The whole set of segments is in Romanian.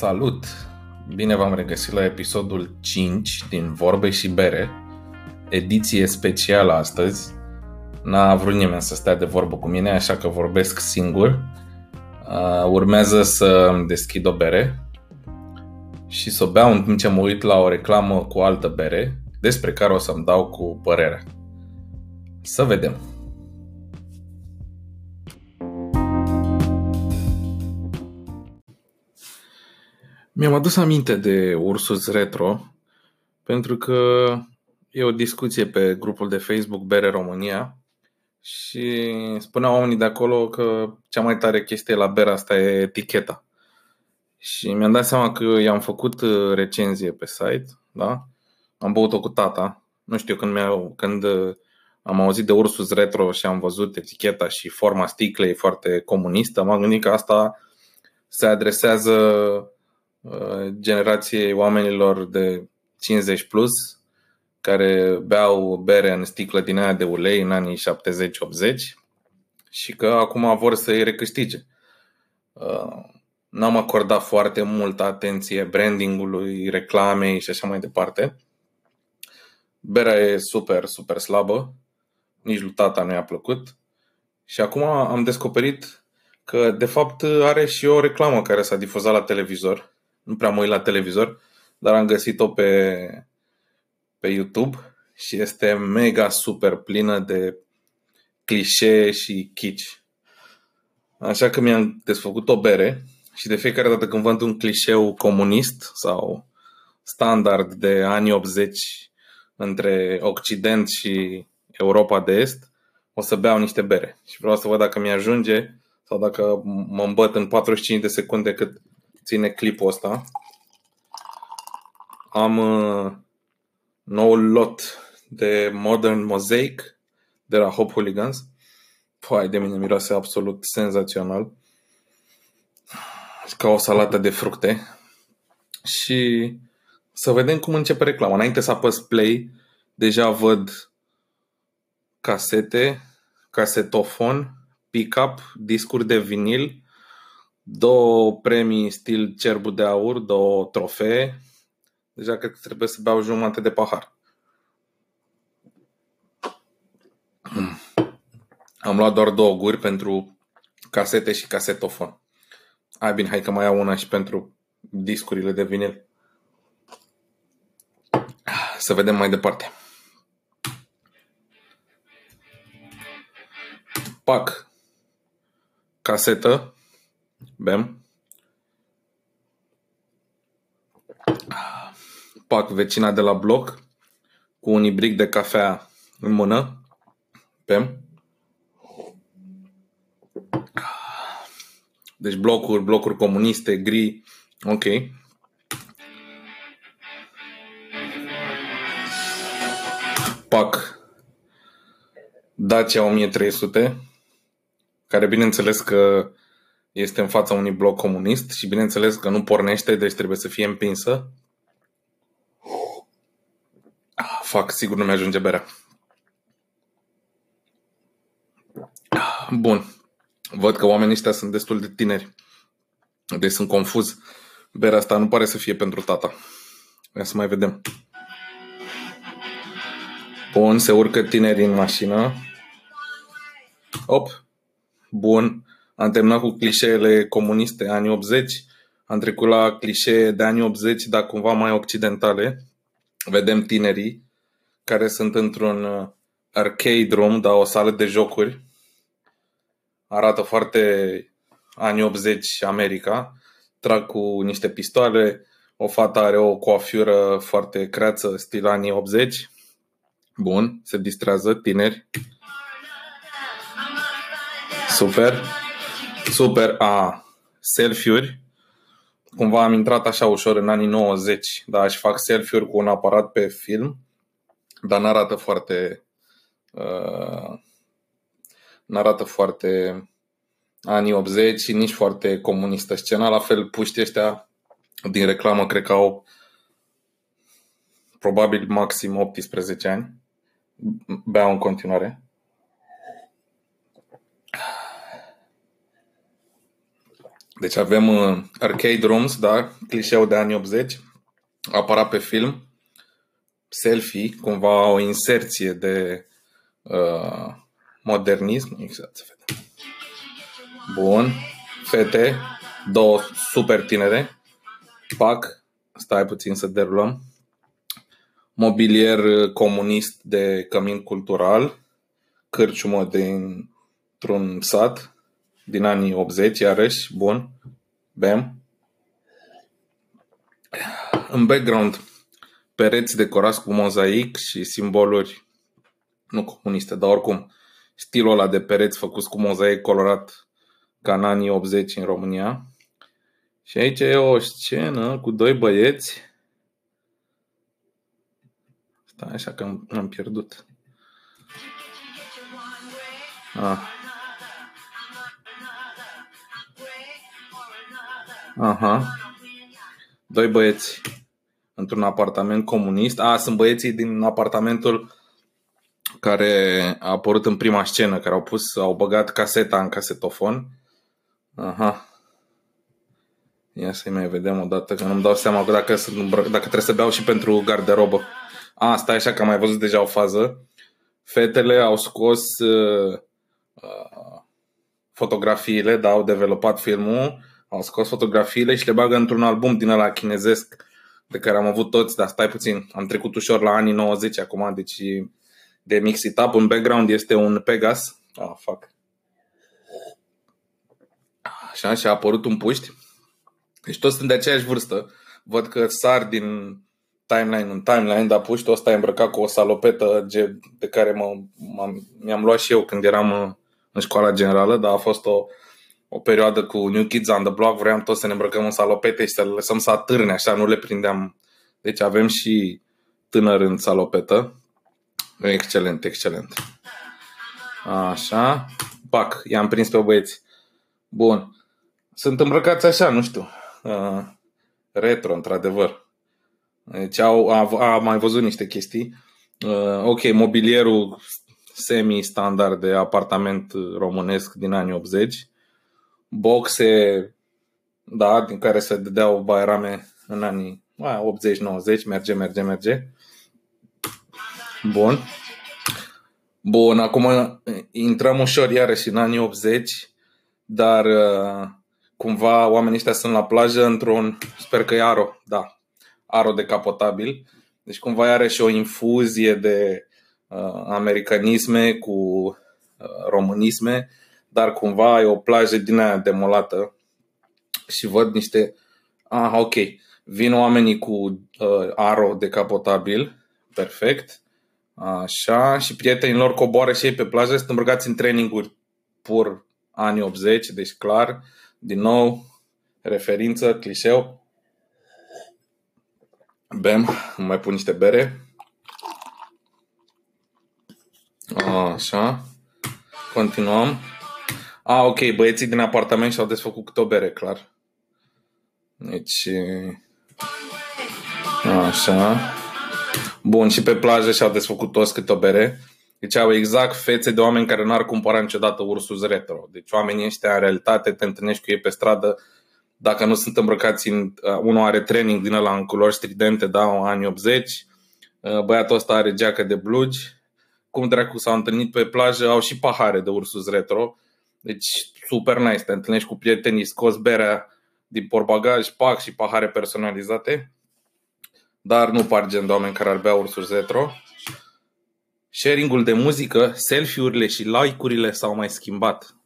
Salut! Bine v-am regăsit la episodul 5 din Vorbe și Bere, ediție specială astăzi. N-a vrut nimeni să stea de vorbă cu mine, așa că vorbesc singur. Uh, urmează să deschid o bere și să o beau în timp ce mă uit la o reclamă cu altă bere, despre care o să-mi dau cu părerea. Să vedem! Mi-am adus aminte de Ursus Retro pentru că e o discuție pe grupul de Facebook Bere România și spuneau oamenii de acolo că cea mai tare chestie la berea asta e eticheta. Și mi-am dat seama că i-am făcut uh, recenzie pe site, da? Am băut-o cu tata. Nu știu, când, mi când uh, am auzit de Ursus Retro și am văzut eticheta și forma sticlei foarte comunistă, m-am gândit că asta se adresează Uh, generației oamenilor de 50 plus care beau bere în sticlă din aia de ulei în anii 70-80 și că acum vor să îi recâștige. Uh, n-am acordat foarte multă atenție brandingului, reclamei și așa mai departe. Berea e super, super slabă, nici lui tata nu i-a plăcut și acum am descoperit că de fapt are și o reclamă care s-a difuzat la televizor nu prea mă uit la televizor, dar am găsit-o pe, pe YouTube și este mega super plină de clișee și chici. Așa că mi-am desfăcut o bere și de fiecare dată când văd un clișeu comunist sau standard de anii 80 între Occident și Europa de Est, o să beau niște bere. Și vreau să văd dacă mi-ajunge sau dacă mă îmbăt în 45 de secunde cât ține clipul ăsta. Am uh, noul lot de Modern Mosaic de la Hop Hooligans. Păi, de mine miroase absolut senzațional. Ca o salată de fructe. Și să vedem cum începe reclama. Înainte să apăs play, deja văd casete, casetofon, pick-up, discuri de vinil, două premii stil cerbul de aur, două trofee. Deja cred că trebuie să beau jumătate de pahar. Am luat doar două guri pentru casete și casetofon. Ai bine, hai că mai iau una și pentru discurile de vinil. Să vedem mai departe. Pac. Casetă Bem. Pac vecina de la bloc cu un ibric de cafea în mână. Bem. Deci blocuri, blocuri comuniste, gri. Ok. Pac Dacia 1300, care bineînțeles că este în fața unui bloc comunist și bineînțeles că nu pornește, deci trebuie să fie împinsă. Ah, fac, sigur nu mi-ajunge berea. Bun. Văd că oamenii ăștia sunt destul de tineri. Deci sunt confuz. Berea asta nu pare să fie pentru tata. Ia să mai vedem. Bun, se urcă tinerii în mașină. Op. Bun. Am terminat cu clișeele comuniste anii 80, am trecut la clișee de anii 80, dar cumva mai occidentale. Vedem tinerii care sunt într-un uh, arcade room, dar o sală de jocuri. Arată foarte anii 80 America. Trag cu niște pistoale. O fată are o coafură foarte creață, stil anii 80. Bun, se distrează, tineri. Super. Super. A, selfie-uri. Cumva am intrat așa ușor în anii 90, dar aș fac selfie-uri cu un aparat pe film, dar n-arată foarte uh, n-arată foarte anii 80 și nici foarte comunistă scena. La fel, puștii ăștia din reclamă cred că au probabil maxim 18 ani. Beau în continuare. Deci avem uh, arcade rooms, da, clișeu de anii 80, apărat pe film, selfie, cumva o inserție de uh, modernism. Exact, se vede. Bun. Fete, două super tinere. Pac, stai puțin să derulăm. Mobilier comunist de cămin cultural, cârciumă dintr-un sat din anii 80, iarăși, bun, bam. În background, pereți decorați cu mozaic și simboluri, nu comuniste, dar oricum, stilul ăla de pereți făcut cu mozaic colorat ca în anii 80 în România. Și aici e o scenă cu doi băieți. Stai așa că am pierdut. Ah. Aha. Doi băieți într-un apartament comunist. A, sunt băieții din apartamentul care a apărut în prima scenă, care au pus, au băgat caseta în casetofon. Aha. Ia să-i mai vedem o dată, că nu-mi dau seama că dacă, dacă trebuie să beau și pentru garderobă. A, stai așa că am mai văzut deja o fază. Fetele au scos uh, uh, fotografiile, da, au developat filmul, au scos fotografiile și le bagă într-un album din ăla chinezesc de care am avut toți, dar stai puțin, am trecut ușor la anii 90 acum, deci de mix it up. În background este un Pegas. Ah, fuck. Așa, și a apărut un puști. Deci toți sunt de aceeași vârstă. Văd că sar din timeline în timeline, dar puștii ăsta e îmbrăcat cu o salopetă de care mă, mi-am luat și eu când eram în școala generală, dar a fost o, o perioadă cu New Kids on the Block, vreau toți să ne îmbrăcăm în salopete și să le lăsăm să atârne, așa, nu le prindeam. Deci avem și tânăr în salopetă. Excelent, excelent. Așa. Pac, i-am prins pe băieți. Bun. Sunt îmbrăcați așa, nu știu. Uh, retro, într-adevăr. Deci au, a, a mai văzut niște chestii. Uh, ok, mobilierul semi-standard de apartament românesc din anii 80. Boxe, da, din care se dădeau bairame în anii 80-90, merge, merge, merge. Bun. Bun, acum intrăm ușor iarăși în anii 80, dar uh, cumva oamenii ăștia sunt la plajă într-un, sper că e aro, da, aro decapotabil. Deci cumva are și o infuzie de uh, americanisme cu uh, românisme, dar cumva e o plajă din aia demolată și văd niște... Ah, ok. Vin oamenii cu uh, aro decapotabil, perfect. Așa, și prietenii lor coboară și ei pe plajă, sunt îmbrăcați în traininguri pur anii 80, deci clar, din nou, referință, clișeu. Bem, mai pun niște bere. Așa. Continuăm. A, ok, băieții din apartament și-au desfăcut câte o bere, clar. Deci... Așa. Bun, și pe plajă și-au desfăcut toți câte o bere. Deci au exact fețe de oameni care n-ar cumpăra niciodată Ursus Retro. Deci oamenii ăștia, în realitate, te întâlnești cu ei pe stradă, dacă nu sunt îmbrăcați în... Uh, unul are training din ăla în culori stridente, da, în anii 80, uh, băiatul ăsta are geacă de blugi, cum dracu s-au întâlnit pe plajă, au și pahare de Ursus Retro, deci super nice, te întâlnești cu prietenii, scos berea din porbagaj, pac și pahare personalizate dar nu par gen de oameni care ar bea ursuri retro. Sharingul de muzică, selfie-urile și like-urile s-au mai schimbat.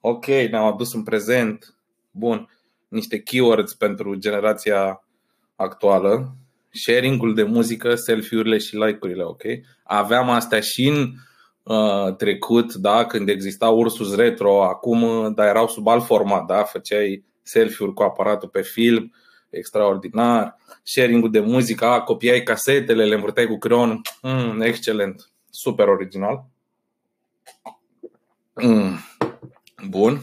Ok, ne-au adus în prezent, bun, niște keywords pentru generația actuală. Sharingul de muzică, selfie-urile și like-urile, ok? Aveam astea și în uh, trecut, da, când exista Ursus Retro, acum, dar erau sub alt format, da? Făceai selfie-uri cu aparatul pe film, extraordinar. Sharing-ul de muzică, copiai casetele, le învârteai cu creon. Mm, excelent. Super original. Mm, bun.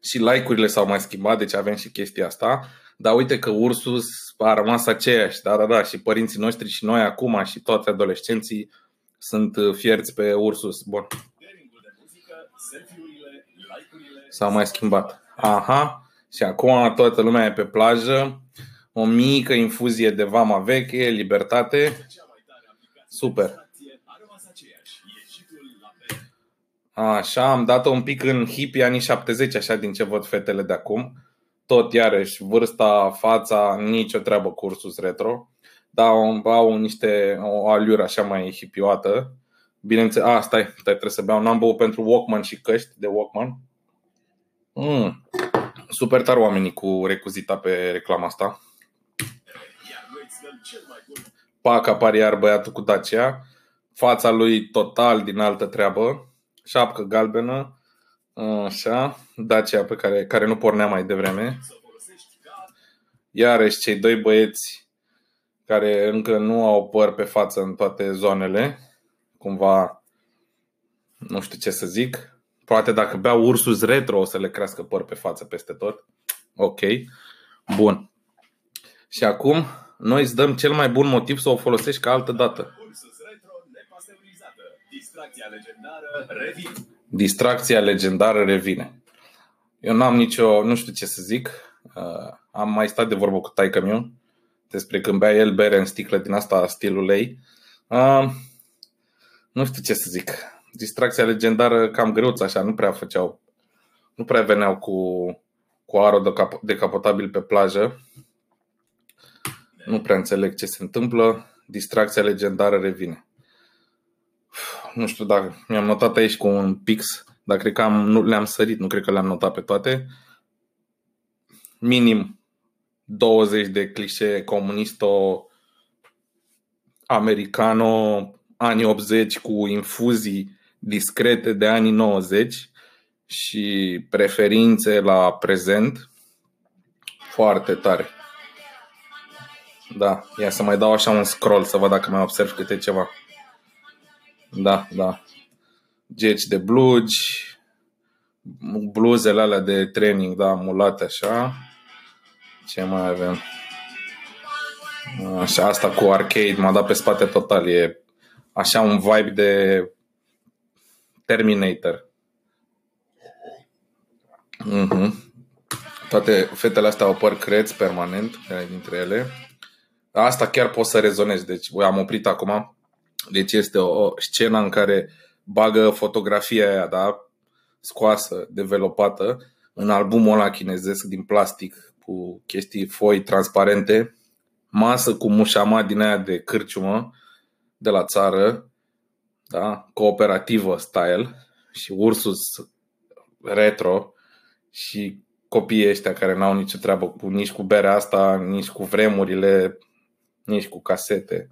Și like-urile s-au mai schimbat, deci avem și chestia asta. Dar uite că Ursus a rămas aceeași, da, da, da, și părinții noștri și noi acum și toți adolescenții sunt fierți pe Ursus. Bun. S-au mai schimbat. Aha, Și acum toată lumea e pe plajă, o mică infuzie de vama veche, libertate. Super. Așa, am dat-o un pic în hippie anii 70, așa din ce văd fetele de acum. Tot iarăși, vârsta, fața, nicio treabă cursus retro. Dar au niște, o aliură așa mai hipioată. Bineînțeles, a, stai, stai, trebuie să beau. N-am băut pentru Walkman și căști de Walkman. Mm. Super tare oamenii cu recuzita pe reclama asta. Pac apare iar băiatul cu Dacia. Fața lui total din altă treabă. Șapcă galbenă. Așa. Dacia pe care, care nu pornea mai devreme. Iarăși cei doi băieți care încă nu au păr pe față în toate zonele. Cumva, nu știu ce să zic, Poate dacă beau Ursus Retro o să le crească păr pe față peste tot. Ok. Bun. Și acum noi îți dăm cel mai bun motiv să o folosești ca altă dată. Distracția legendară revine. Distracția legendară revine. Eu n-am nicio, nu știu ce să zic. Uh, am mai stat de vorbă cu taică meu despre când bea el bere în sticlă din asta stilul ei. Uh, nu știu ce să zic distracția legendară cam greuț așa, nu prea făceau, nu prea veneau cu, cu aro decapotabil pe plajă. Nu prea înțeleg ce se întâmplă. Distracția legendară revine. Nu știu dacă mi-am notat aici cu un pix, dar cred că am, nu le-am sărit, nu cred că le-am notat pe toate. Minim 20 de clișee comunisto americano anii 80 cu infuzii discrete de anii 90 și preferințe la prezent foarte tare. Da, ia să mai dau așa un scroll să văd dacă mai observ câte ceva. Da, da. Geci de blugi, bluzele alea de training, da, mulate așa. Ce mai avem? Așa, asta cu arcade m-a dat pe spate total. E așa un vibe de Terminator. Mm-hmm. Toate fetele astea au păr creț permanent, dintre ele. Asta chiar pot să rezonez. Deci, am oprit acum. Deci este o, o scenă în care bagă fotografia aia, da? Scoasă, developată, în albumul ăla chinezesc din plastic cu chestii foi transparente, masă cu mușama din aia de cârciumă de la țară, da? cooperativă style și Ursus retro și copiii ăștia care n-au nicio treabă cu, nici cu berea asta, nici cu vremurile, nici cu casete.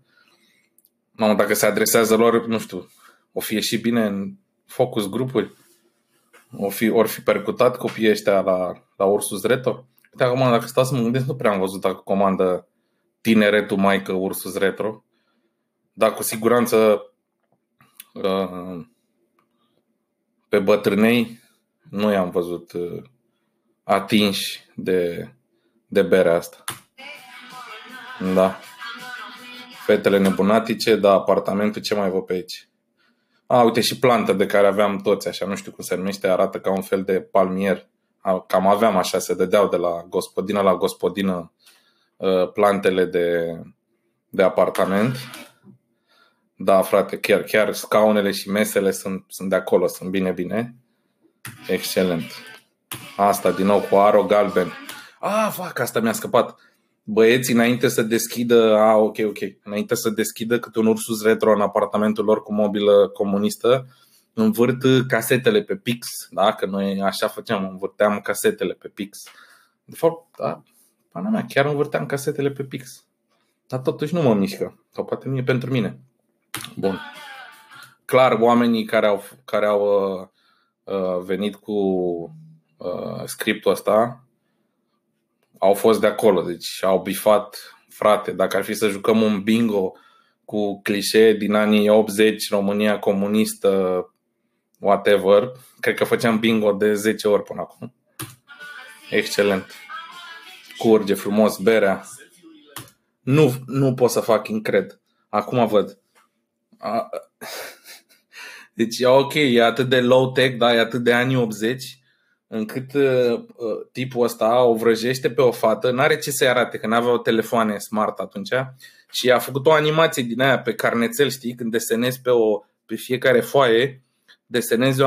Mamă, dacă se adresează lor, nu știu, o fi și bine în focus grupuri? O fi, ori fi percutat copiii ăștia la, la Ursus Retro? Uite, acum, dacă stau să mă gândesc, nu prea am văzut dacă comandă tineretul maică Ursus Retro. Dar cu siguranță Uh, pe bătrânei nu i-am văzut uh, atinși de, de berea asta. Da. Fetele nebunatice, da, apartamentul, ce mai văd pe aici? A, uite și plantă de care aveam toți, așa, nu știu cum se numește, arată ca un fel de palmier. Cam aveam așa, se dădeau de la gospodină la gospodină uh, plantele de, de apartament da, frate, chiar, chiar scaunele și mesele sunt, sunt de acolo, sunt bine, bine. Excelent. Asta din nou cu aro galben. Ah, fac, asta mi-a scăpat. Băieții, înainte să deschidă, a, ok, ok, înainte să deschidă câte un ursus retro în apartamentul lor cu mobilă comunistă, învârt casetele pe pix, da? Că noi așa făceam, învârteam casetele pe pix. De fapt, da, pana mea, chiar învârteam casetele pe pix. Dar totuși nu mă mișcă. Sau poate nu e pentru mine. Bun. Clar, oamenii care au, care au uh, uh, venit cu uh, scriptul ăsta au fost de acolo, deci au bifat, frate, dacă ar fi să jucăm un bingo cu clișee din anii 80, România comunistă, whatever, cred că făceam bingo de 10 ori până acum. Excelent. Curge frumos berea. Nu, nu pot să fac incred. Acum văd. A, deci e ok, e atât de low-tech, da, e atât de anii 80, încât uh, uh, tipul ăsta o vrăjește pe o fată, n-are ce să-i arate, că n-aveau telefoane smart atunci, și a făcut o animație din aia pe carnețel, știi, când desenezi pe, o, pe fiecare foaie, desenezi o,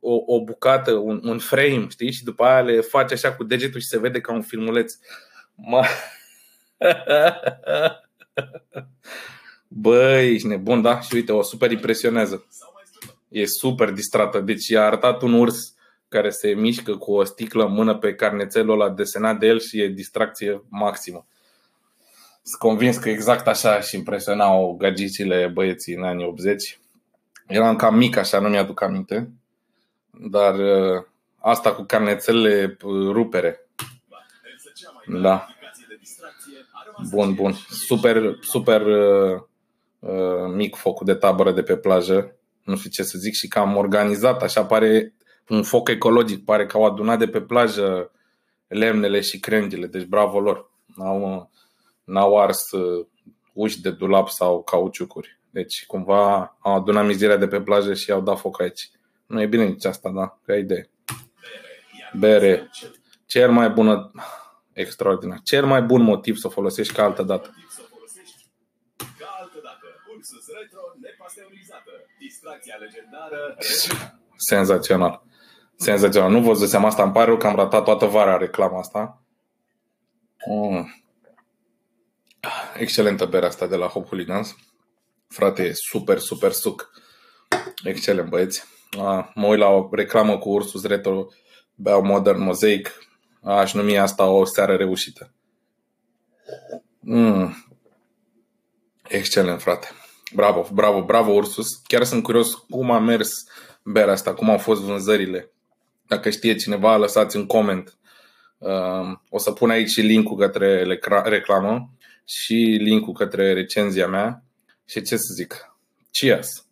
o, o bucată, un, un frame, știi, și după aia le faci așa cu degetul și se vede ca un filmuleț. Ma... Băi, ești nebun, da? Și uite, o super impresionează. E super distrată. Deci i-a arătat un urs care se mișcă cu o sticlă în mână pe carnețelul ăla desenat de el și e distracție maximă. Sunt convins că exact așa și impresionau gagicile băieții în anii 80. Eram cam mic, așa, nu mi-aduc aminte. Dar uh, asta cu carnețele uh, rupere. Da. Bun, bun. Super, super uh, uh, mic focul de tabără de pe plajă. Nu știu ce să zic și cam organizat. Așa pare un foc ecologic. Pare că au adunat de pe plajă lemnele și crengile. Deci bravo lor. N-au, n-au ars uh, uși de dulap sau cauciucuri. Deci cumva au adunat mizeria de pe plajă și au dat foc aici. Nu e bine nici asta, da? Că idee. Bere. Cel mai bună, extraordinar. Cel mai bun motiv să o folosești ca altă dată. Senzațional. Senzațional. Nu vă seama asta, îmi pare rău că am ratat toată vara reclama asta. Mm. Excelentă berea asta de la Hooligans. Frate, e super, super suc. Excelent, băieți. A, mă uit la o reclamă cu Ursus Retro, beau Modern Mosaic. Aș numi asta o seară reușită. Mm. Excelent, frate. Bravo, bravo, bravo Ursus. Chiar sunt curios cum a mers berea asta, cum au fost vânzările. Dacă știe cineva, lăsați un coment. Uh, o să pun aici linkul către reclamă și linkul către recenzia mea. Și ce să zic? Cheers!